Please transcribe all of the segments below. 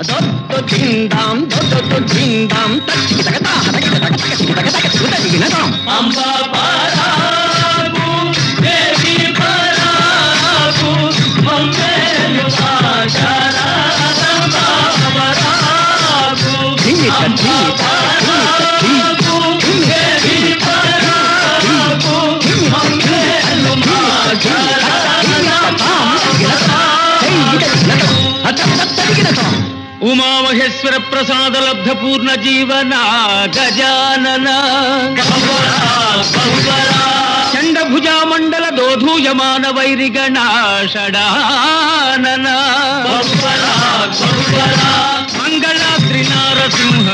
దొద్దు ధిందాం దొద్దు ధిందాం తచ్చికి తగ తాహ తగిన తగ తగ సిగి తగ తగ సిగుత దిగినదాం అంబా పరాకు దేవి పరాకు మంగళ ఆశారాంబా పరాకు ధింగిట అంబా ధింగిట పరాకు దేవి పరాకు మంగళ ఉమామహేశ్వర ప్రసాద లబ్ధ పూర్ణ జీవన గజానన చండభుజా మండల దోధూయమాన వైరిగణ షడానన మంగళాద్రి నారసింహ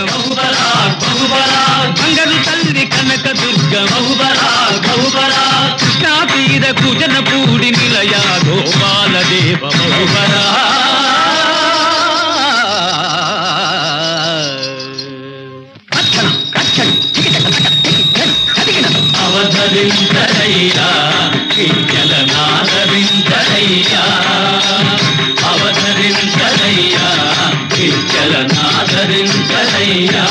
మంగళ తల్లి కనక దుర్గ కృష్ణా తీర కుజన పూడి నిలయా గోపాల దేవ బహుబరా అవతరించరయ్యా విద్యల నాదరించరయ్యా అవతరించరయ్యా విద్యల నాదరించరయ్యా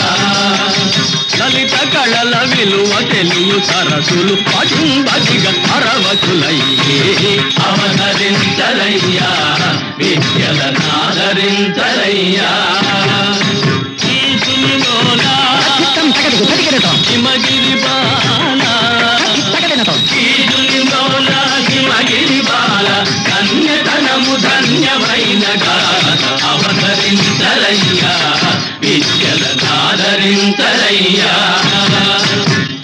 లలిత కళల విలువ తెలియు సరసులు పశుంబదిగ అరవసులయ్యే అవతరించరయ్యా విద్యల నాదరించరయ్యా ఈశునిలోలా హిమగిరి బాలా ధన్యతనము ధన్యమైన గాథ అవతరించరయ్యా విద్యల నాదరించరయ్యా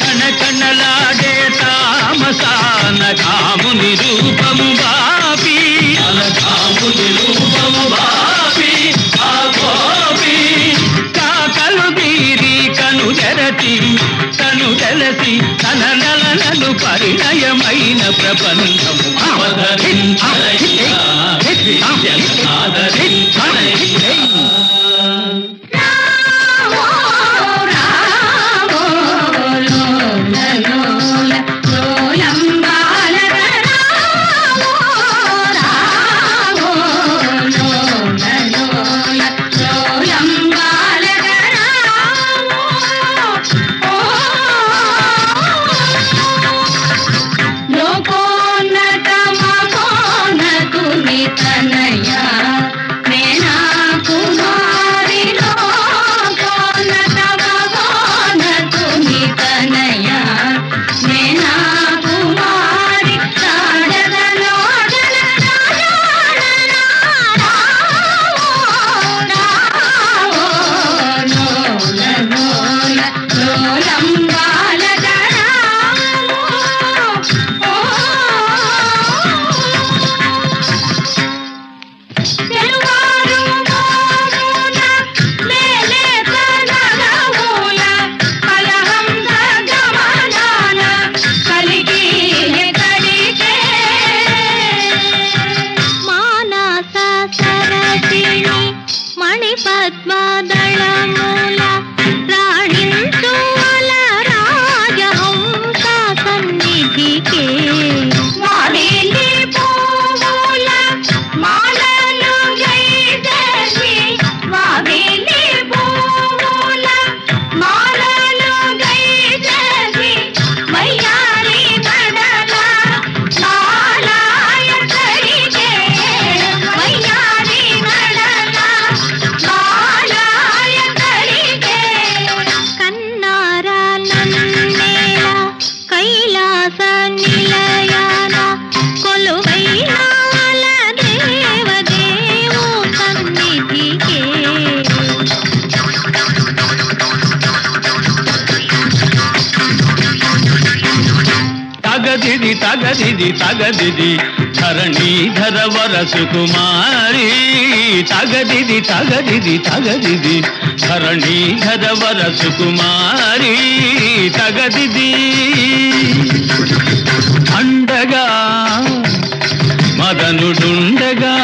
కణకణలాడే తామసాన కాముని రూపము బాపి అలకాముని రూపము బాపి ఆ జరతి తను తెలసి తన నలనలు పరిణయమైన ప్రపంచము అవతరించరయ్యా విద్యల తగదిది తగదిది ధరణీధర వరసు కుమారి. తగదిది తగదిది తగదిది ధరణీధర వరసు కుమారి. తగదిది. అండగా మదనుడుండగా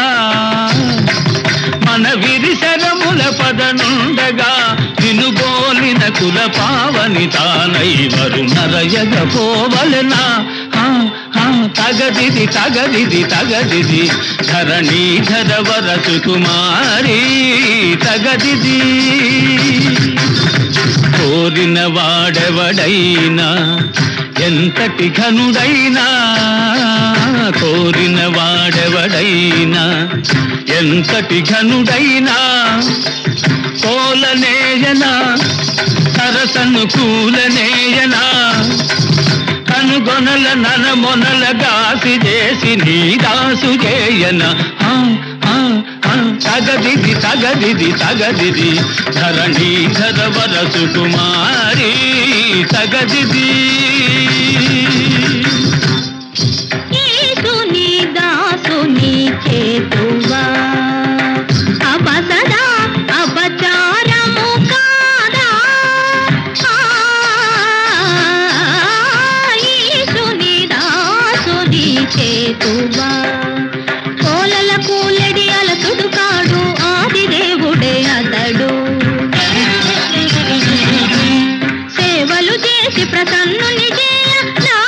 మన విరిశరముల పదనుండగా వినుగోలిన కుల పావని తానై వరు నరయగ పోవలనా. తగదిది తగదిది తగదిది. ధరణీధర వరసు కుమారి తగదిది. కోరిన వాడెవడైనా ఎంతటి ఘనుడైనా. కోరిన వాడెవడైనా ఎంతటి ఘనుడైనా. కోలనేయనా సరసను కూలనేయనా. కనుగొనల నన మొనల దాసి చేసి నీ దాసు చేయన. ఆ, తగదిది తగదిది తగదిది ధరణి ధరవర సుకుమారి తగదిది ఈసుని దాసుని చేతు చేతువా? కోలల కూలెడి అలసుడు కాడు ఆదిదేవుడే అతడు. సేవలు చేసి ప్రసన్నుని చేయ నా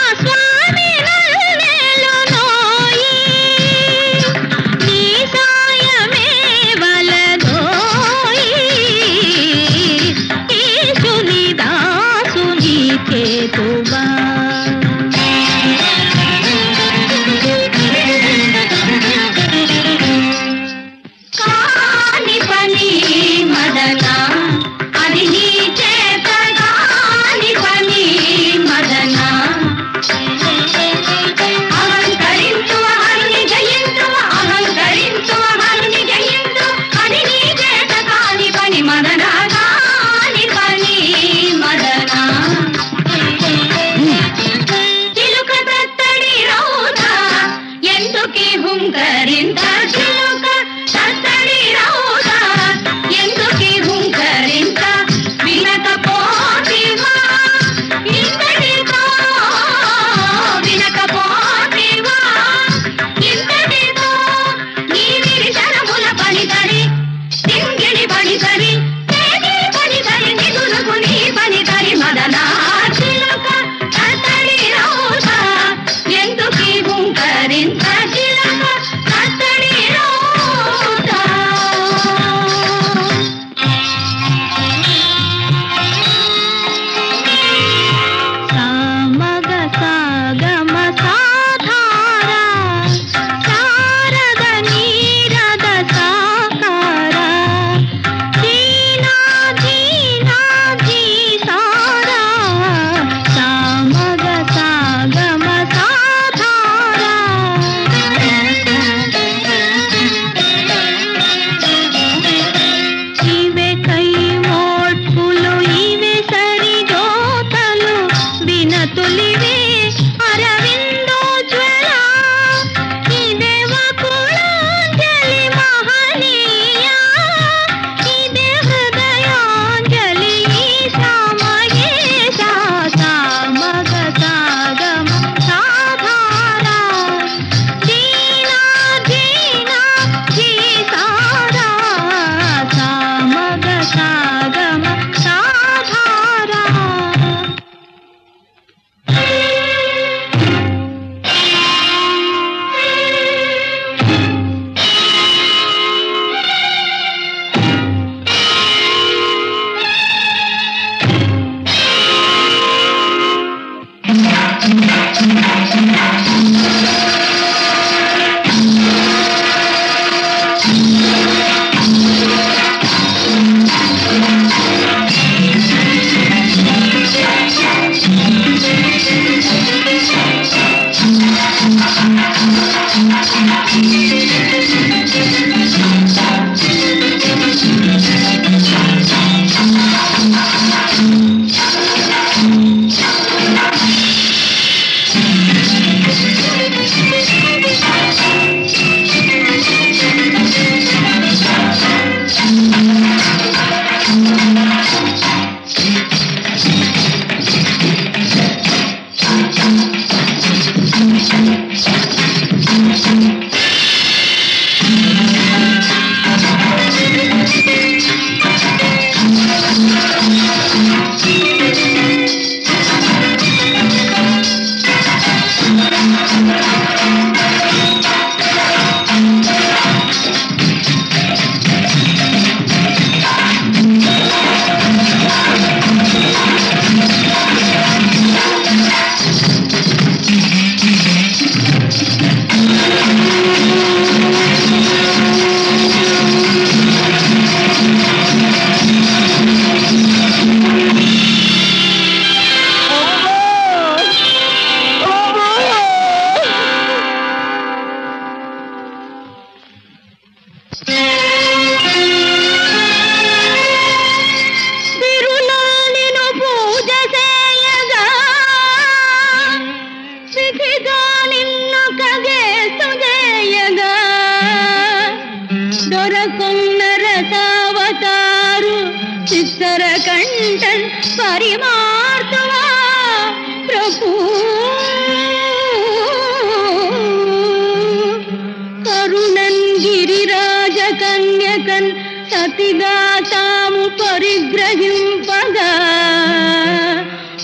కన్యకన్ సతిగా తాము పరిగ్రహింపగా.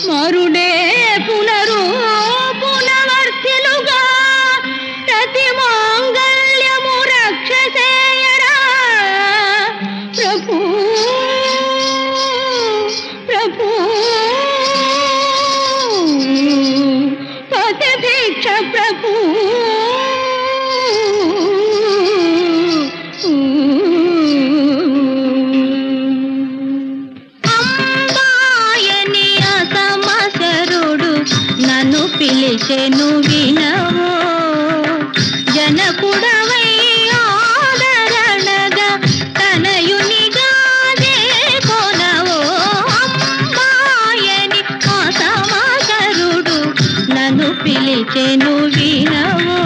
మరుడే పునరు పునవర్తిలుగా ప్రతి మాంగళ్యము రక్షసేయరా. ప్రభు ప్రభు పతి భిక్ష ప్రభు. పిలిచెను వినవో జనకుడవై ఆదరణగా తనయునిగా కొనవో ఆ అసమసరుడు నన్ను పిలిచెను వినవో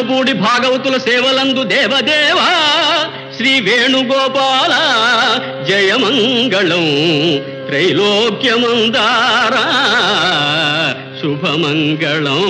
పూచన్నపూడి భాగవతుల సేవలందు దేవదేవా శ్రీ వేణుగోపాల జయమంగళం త్రైలోక్యమందారా శుభమంగళం.